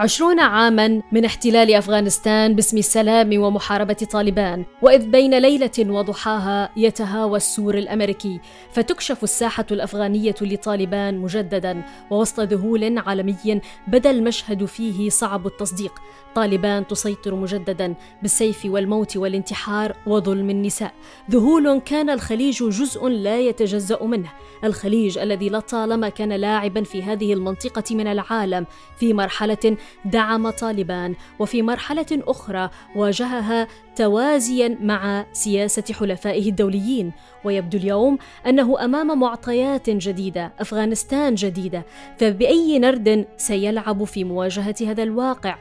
عشرون عاما من احتلال أفغانستان باسم السلام ومحاربة طالبان وإذ بين ليلة وضحاها يتهاوى السور الأمريكي فتكشف الساحة الأفغانية لطالبان مجددا ووسط ذهول عالمي بدأ المشهد فيه صعب التصديق. طالبان تسيطر مجددا بالسيف والموت والانتحار وظلم النساء. ذهول كان الخليج جزء لا يتجزأ منه. الخليج الذي لطالما كان لاعبا في هذه المنطقة من العالم في مرحلة دعم طالبان وفي مرحلة أخرى واجهها توازيا مع سياسة حلفائه الدوليين. ويبدو اليوم أنه أمام معطيات جديدة أفغانستان جديدة. فبأي نرد سيلعب في مواجهة هذا الواقع؟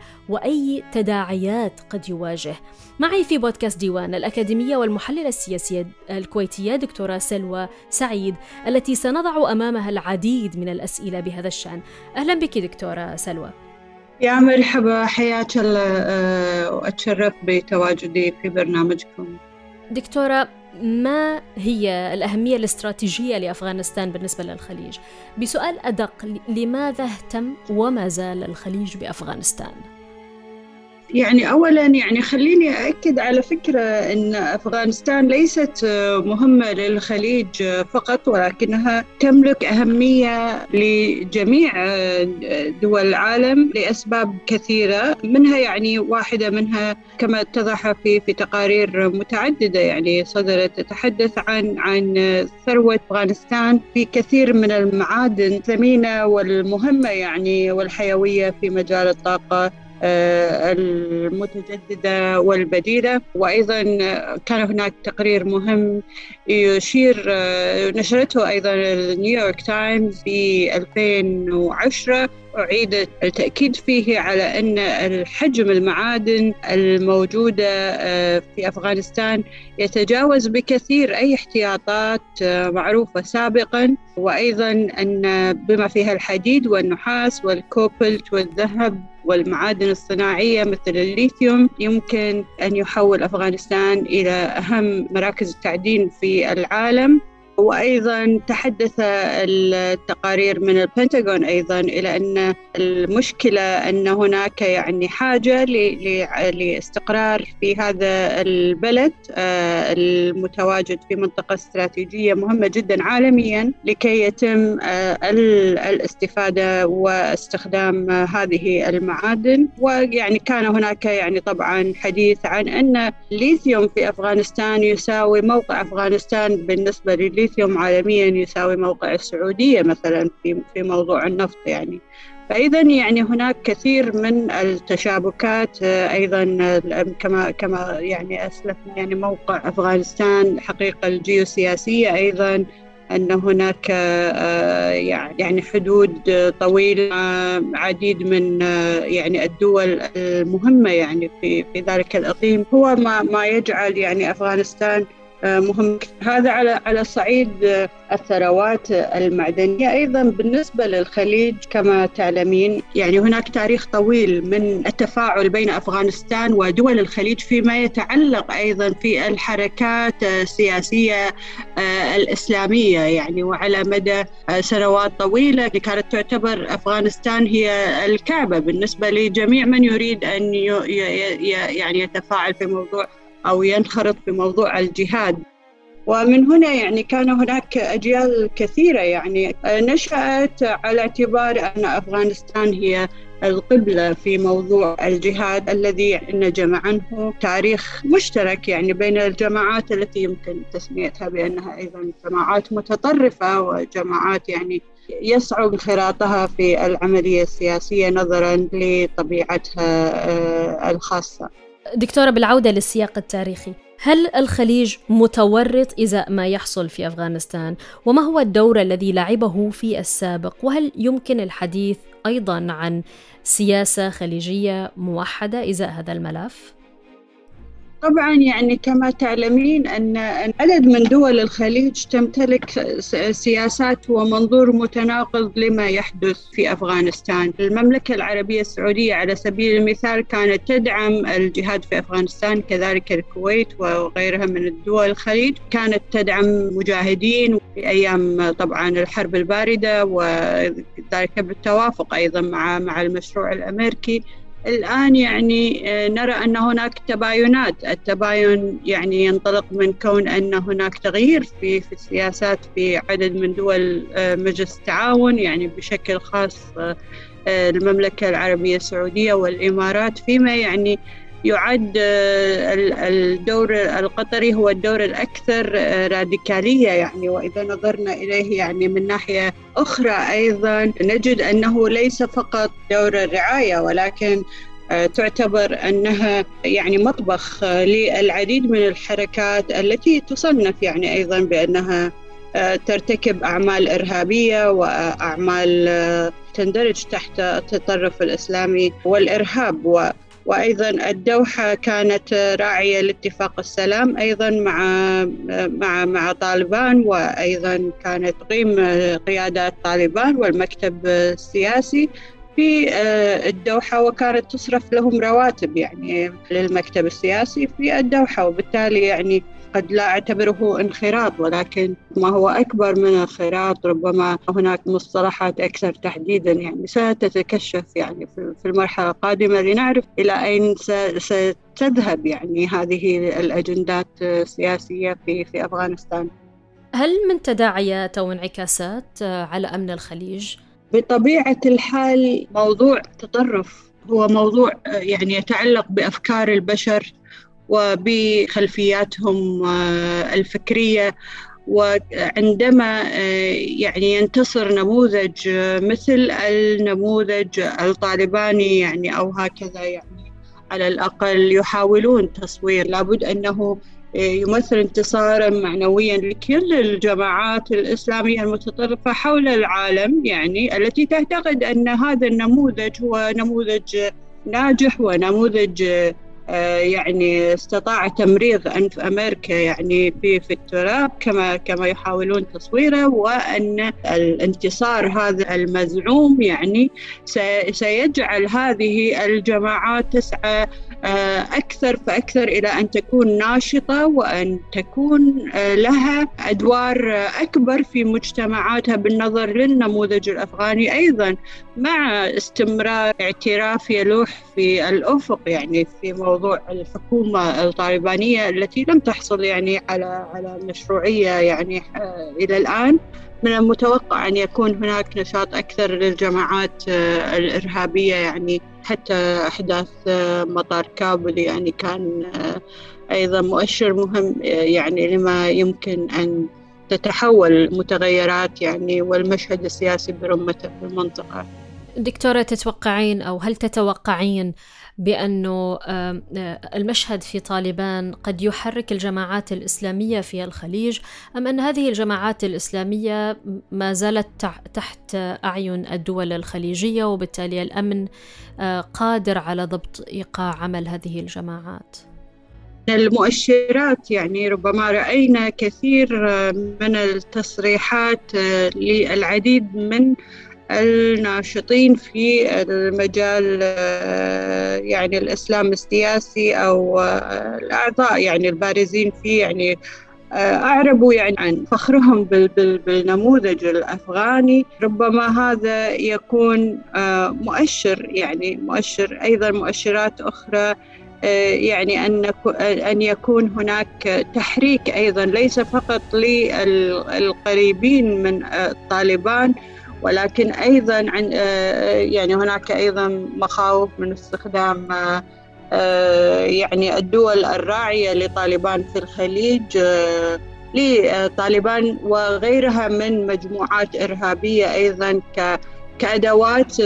وأي تداعيات قد يواجه معي في بودكاست ديوان الأكاديمية والمحللة السياسية الكويتية دكتورة سلوى سعيد التي سنضع أمامها العديد من الأسئلة بهذا الشأن أهلا بك دكتورة سلوى يا مرحبا حياك الله آه، وأتشرف بتواجدي في برنامجكم دكتورة ما هي الأهمية الاستراتيجية لأفغانستان بالنسبة للخليج؟ بسؤال أدق لماذا اهتم وما زال الخليج بأفغانستان؟ يعني اولا يعني خليني أأكد على فكرة إن أفغانستان ليست مهمة للخليج فقط ولكنها تملك أهمية لجميع دول العالم لأسباب كثيرة منها يعني واحدة منها كما اتضح في في تقارير متعددة يعني صدرت تتحدث عن عن ثروة أفغانستان في كثير من المعادن الثمينة والمهمة يعني والحيوية في مجال الطاقة. آه، المتجددة والبديلة. وأيضا كان هناك تقرير مهم يشير آه، نشرته أيضا نيويورك تايمز في 2010 أعيد التأكيد فيه على أن الحجم المعادن الموجودة آه، في أفغانستان يتجاوز بكثير أي احتياطات معروفة سابقا. وأيضا أن بما فيها الحديد والنحاس والكوبلت والذهب والمعادن الصناعية مثل الليثيوم يمكن أن يحول أفغانستان إلى أهم مراكز التعدين في العالم. وأيضا تحدث التقارير من البنتاغون أيضا إلى أن المشكلة أن هناك يعني حاجة لاستقرار في هذا البلد آه، المتواجد في منطقة استراتيجية مهمة جدا عالميا لكي يتم آه، الاستفادة واستخدام هذه المعادن. ويعني كان هناك يعني طبعا حديث عن أن الليثيوم في أفغانستان يساوي موقع أفغانستان بالنسبة للليثيوم الليثيوم عالميا يساوي موقع السعودية مثلا في في موضوع النفط يعني. فإذا يعني هناك كثير من التشابكات أيضا كما كما يعني أسلفنا يعني موقع أفغانستان الحقيقة الجيوسياسية أيضا أن هناك آه، يعني حدود طويلة عديد من آه، يعني الدول المهمة يعني في في ذلك الإقليم. هو ما ما يجعل يعني أفغانستان آه، مهم. هذا على على صعيد آه، الثروات المعدنية. أيضا بالنسبة للخليج كما تعلمين يعني هناك تاريخ طويل من التفاعل بين أفغانستان ودول الخليج فيما يتعلق أيضا في الحركات السياسية آه، الإسلامية. يعني وعلى مدى سنوات طويلة كانت تعتبر أفغانستان هي الكعبة بالنسبة لجميع من يريد أن يعني يتفاعل في موضوع أو ينخرط في موضوع الجهاد. ومن هنا يعني كان هناك أجيال كثيرة يعني نشأت على اعتبار أن أفغانستان هي القبلة في موضوع الجهاد الذي نجم عنه تاريخ مشترك يعني بين الجماعات التي يمكن تسميتها بأنها أيضا جماعات متطرفة وجماعات يعني يصعب انخراطها في العملية السياسية نظرا لطبيعتها آه، الخاصة. دكتورة بالعودة للسياق التاريخي هل الخليج متورط إزاء ما يحصل في أفغانستان؟ وما هو الدور الذي لعبه في السابق؟ وهل يمكن الحديث أيضا عن سياسة خليجية موحدة إزاء هذا الملف؟ طبعا يعني كما تعلمين أن عدد من دول الخليج تمتلك سياسات ومنظور متناقض لما يحدث في أفغانستان. المملكة العربية السعودية على سبيل المثال كانت تدعم الجهاد في أفغانستان كذلك الكويت وغيرها من الدول الخليج. كانت تدعم مجاهدين في أيام طبعا الحرب الباردة وذلك بالتوافق أيضا مع مع المشروع الأمريكي. الآن يعني آه، نرى أن هناك تباينات. التباين يعني ينطلق من كون أن هناك تغيير في في السياسات في عدد من دول آه، مجلس التعاون يعني بشكل خاص آه، المملكة العربية السعودية والإمارات فيما يعني يعد الدور القطري هو الدور الأكثر راديكالية يعني وإذا نظرنا إليه يعني من ناحية أخرى أيضا نجد أنه ليس فقط دور الرعاية ولكن تعتبر أنها يعني مطبخ للعديد من الحركات التي تصنف يعني أيضا بأنها ترتكب أعمال إرهابية وأعمال تندرج تحت التطرف الإسلامي والإرهاب. وأيضا الدوحة كانت راعية لاتفاق السلام أيضا مع مع مع طالبان وأيضا كانت تقيم قيادات طالبان والمكتب السياسي في الدوحة وكانت تصرف لهم رواتب يعني للمكتب السياسي في الدوحة وبالتالي يعني قد لا أعتبره انخراط ولكن ما هو أكبر من الخراط ربما هناك مصطلحات أكثر تحديدا يعني ستتكشف يعني في المرحلة القادمة لنعرف إلى أين ستذهب يعني هذه الأجندات السياسية في في أفغانستان هل من تداعيات أو انعكاسات على أمن الخليج؟ بطبيعة الحال موضوع تطرف هو موضوع يعني يتعلق بأفكار البشر وبخلفياتهم آه، الفكرية. وعندما آه، يعني ينتصر نموذج آه، مثل النموذج الطالباني يعني أو هكذا يعني على الأقل يحاولون تصوير. لابد أنه يمثل انتصارا معنويا لكل الجماعات الإسلامية المتطرفة حول العالم يعني التي تعتقد أن هذا النموذج هو نموذج ناجح ونموذج يعني استطاع تمريض أنف أمريكا يعني في في التراب كما كما يحاولون تصويره وأن الانتصار هذا المزعوم يعني سيجعل هذه الجماعات تسعى آه، أكثر فأكثر إلى أن تكون ناشطة وأن تكون آه، لها أدوار أكبر في مجتمعاتها بالنظر للنموذج الأفغاني أيضا مع استمرار اعتراف يلوح في الأفق يعني في موضوع الحكومة الطالبانية التي لم تحصل يعني على على مشروعية يعني آه، إلى الآن. من المتوقع أن يكون هناك نشاط أكثر للجماعات الإرهابية يعني حتى أحداث آه، مطار كابل يعني كان آه، أيضا مؤشر مهم آه، يعني لما يمكن أن تتحول متغيرات يعني والمشهد السياسي برمته في المنطقة. دكتورة تتوقعين أو هل تتوقعين بأنه المشهد في طالبان قد يحرك الجماعات الإسلامية في الخليج أم أن هذه الجماعات الإسلامية ما زالت تحت أعين الدول الخليجية وبالتالي الأمن قادر على ضبط إيقاع عمل هذه الجماعات؟ المؤشرات يعني ربما رأينا كثير من التصريحات للعديد من الناشطين في المجال آه، يعني الإسلام السياسي أو آه، الأعضاء يعني البارزين فيه يعني آه، أعربوا يعني عن فخرهم بالنموذج الأفغاني. ربما هذا يكون مؤشر يعني مؤشر أيضا مؤشرات أخرى يعني أن أن يكون هناك تحريك أيضا ليس فقط للقريبين من طالبان ولكن أيضا عن آه، يعني هناك أيضا مخاوف من استخدام آه، يعني الدول الراعية لطالبان في الخليج آه، لطالبان وغيرها من مجموعات إرهابية أيضا ك كأدوات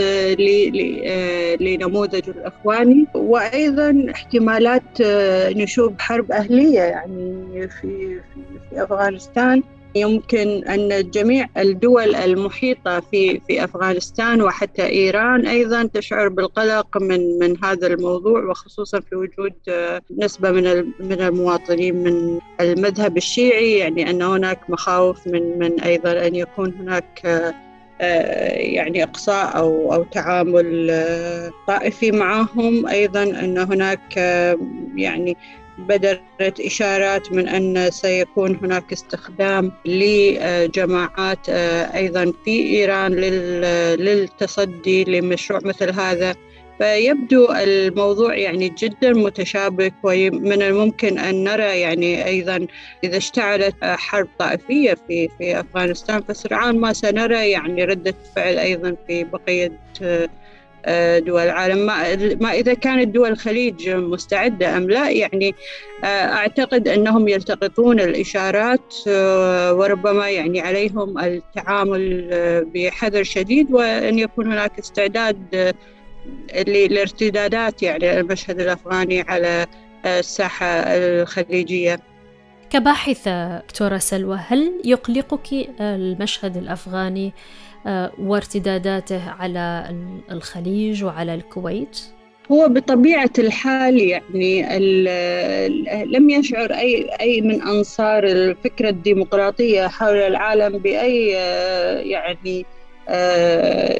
لنموذج الإخواني. وأيضا احتمالات نشوب حرب أهلية يعني في في أفغانستان. يمكن أن جميع الدول المحيطة في في أفغانستان وحتى إيران أيضا تشعر بالقلق من من هذا الموضوع وخصوصا في وجود نسبة من من المواطنين من المذهب الشيعي يعني أن هناك مخاوف من من أيضا أن يكون هناك يعني إقصاء أو أو تعامل طائفي معهم أيضا أن هناك يعني بدرت إشارات من أن سيكون هناك استخدام لجماعات أيضا في إيران للتصدي لمشروع مثل هذا. فيبدو الموضوع يعني جدا متشابك ومن الممكن أن نرى يعني أيضا إذا اشتعلت حرب طائفية في في أفغانستان. فسرعان ما سنرى يعني ردة فعل أيضا في بقية دول العالم. ما, ما إذا كانت دول الخليج مستعدة أم لا يعني أعتقد أنهم يلتقطون الإشارات وربما يعني عليهم التعامل بحذر شديد وأن يكون هناك استعداد للارتدادات يعني المشهد الأفغاني على الساحة الخليجية. كباحثة دكتورة سلوى هل يقلقك المشهد الأفغاني وارتداداته على الخليج وعلى الكويت؟ هو بطبيعة الحال يعني لم يشعر أي أي من أنصار الفكرة الديمقراطية حول العالم بأي يعني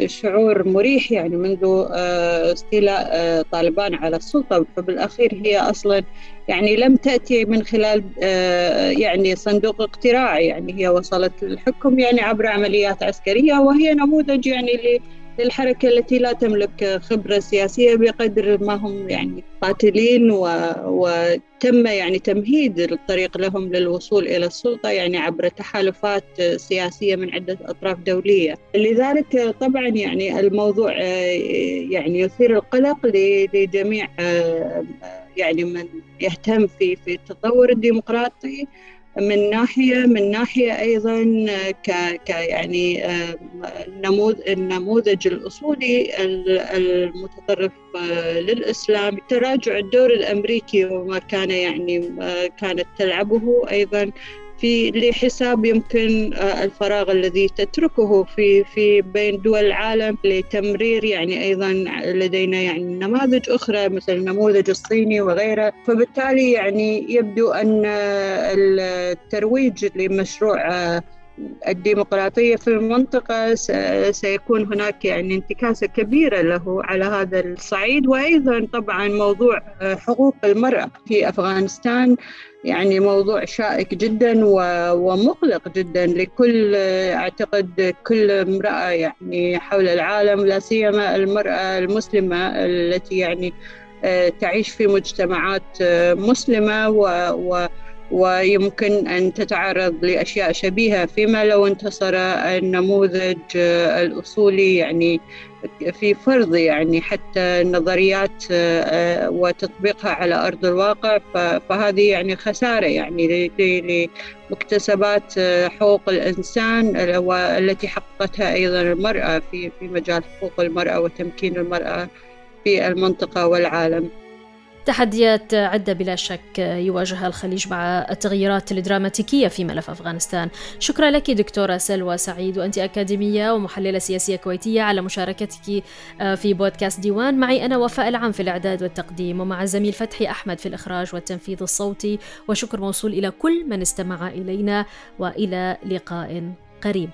شعور مريح يعني منذ استيلاء طالبان على السلطة. فبالأخير هي أصلا يعني لم تأتي من خلال يعني صندوق اقتراع يعني هي وصلت للحكم يعني عبر عمليات عسكرية وهي نموذج يعني للحركة التي لا تملك خبرة سياسية بقدر ما هم يعني قاتلين و... وتم يعني تمهيد الطريق لهم للوصول إلى السلطة يعني عبر تحالفات سياسية من عدة أطراف دولية. لذلك طبعا يعني الموضوع يعني يثير القلق لجميع يعني من يهتم في في التطور الديمقراطي من ناحية من ناحية أيضا ك, ك يعني النموذج الأصولي المتطرف للإسلام تراجع الدور الأمريكي وما كان يعني كانت تلعبه أيضا في لحساب يمكن الفراغ الذي تتركه في في بين دول العالم لتمرير يعني أيضا لدينا يعني نماذج أخرى مثل النموذج الصيني وغيره. فبالتالي يعني يبدو أن الترويج لمشروع الديمقراطية في المنطقة سيكون هناك يعني انتكاسة كبيرة له على هذا الصعيد. وأيضا طبعا موضوع حقوق المرأة في أفغانستان يعني موضوع شائك جدا ومقلق جدا لكل أعتقد كل امرأة يعني حول العالم لا سيما المرأة المسلمة التي يعني تعيش في مجتمعات مسلمة و, و ويمكن أن تتعرض لأشياء شبيهة فيما لو انتصر النموذج الأصولي يعني في فرض يعني حتى النظريات وتطبيقها على أرض الواقع فهذه يعني خسارة يعني لمكتسبات حقوق الإنسان والتي حققتها أيضا المرأة في في مجال حقوق المرأة وتمكين المرأة في المنطقة والعالم. تحديات عدة بلا شك يواجهها الخليج مع التغييرات الدراماتيكية في ملف أفغانستان. شكرا لك دكتورة سلوى سعيد وأنت أكاديمية ومحللة سياسية كويتية على مشاركتك في بودكاست ديوان. معي أنا وفاء العام في الإعداد والتقديم ومع زميل فتحي أحمد في الإخراج والتنفيذ الصوتي. وشكر موصول إلى كل من استمع إلينا وإلى لقاء قريب.